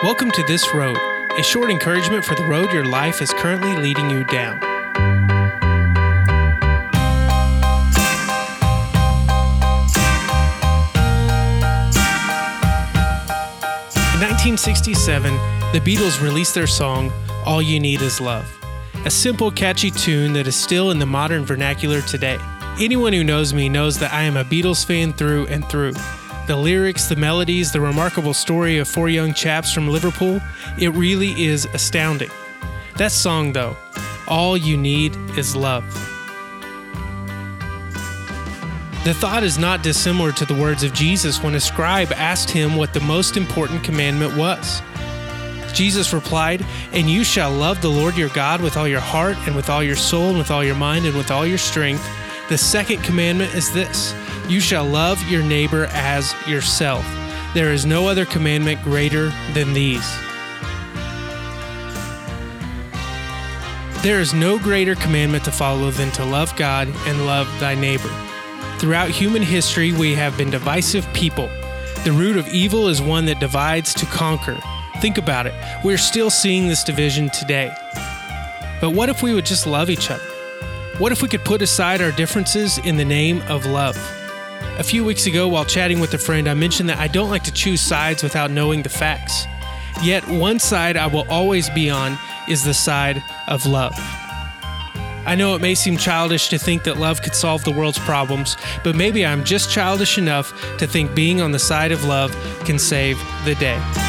Welcome to This Road, a short encouragement for the road your life is currently leading you down. In 1967, the Beatles released their song, All You Need Is Love, a simple, catchy tune that is still in the modern vernacular today. Anyone who knows me knows that I am a Beatles fan through and through. The lyrics, the melodies, the remarkable story of four young chaps from Liverpool, it really is astounding. That song, though, All You Need Is Love. The thought is not dissimilar to the words of Jesus when a scribe asked him what the most important commandment was. Jesus replied, And you shall love the Lord your God with all your heart, and with all your soul, and with all your mind, and with all your strength. The second commandment is this You shall love your neighbor as yourself. There is no other commandment greater than these. There is no greater commandment to follow than to love God and love thy neighbor. Throughout human history, we have been divisive people. The root of evil is one that divides to conquer. Think about it. We're still seeing this division today. But what if we would just love each other? What if we could put aside our differences in the name of love? A few weeks ago, while chatting with a friend, I mentioned that I don't like to choose sides without knowing the facts. Yet, one side I will always be on is the side of love. I know it may seem childish to think that love could solve the world's problems, but maybe I'm just childish enough to think being on the side of love can save the day.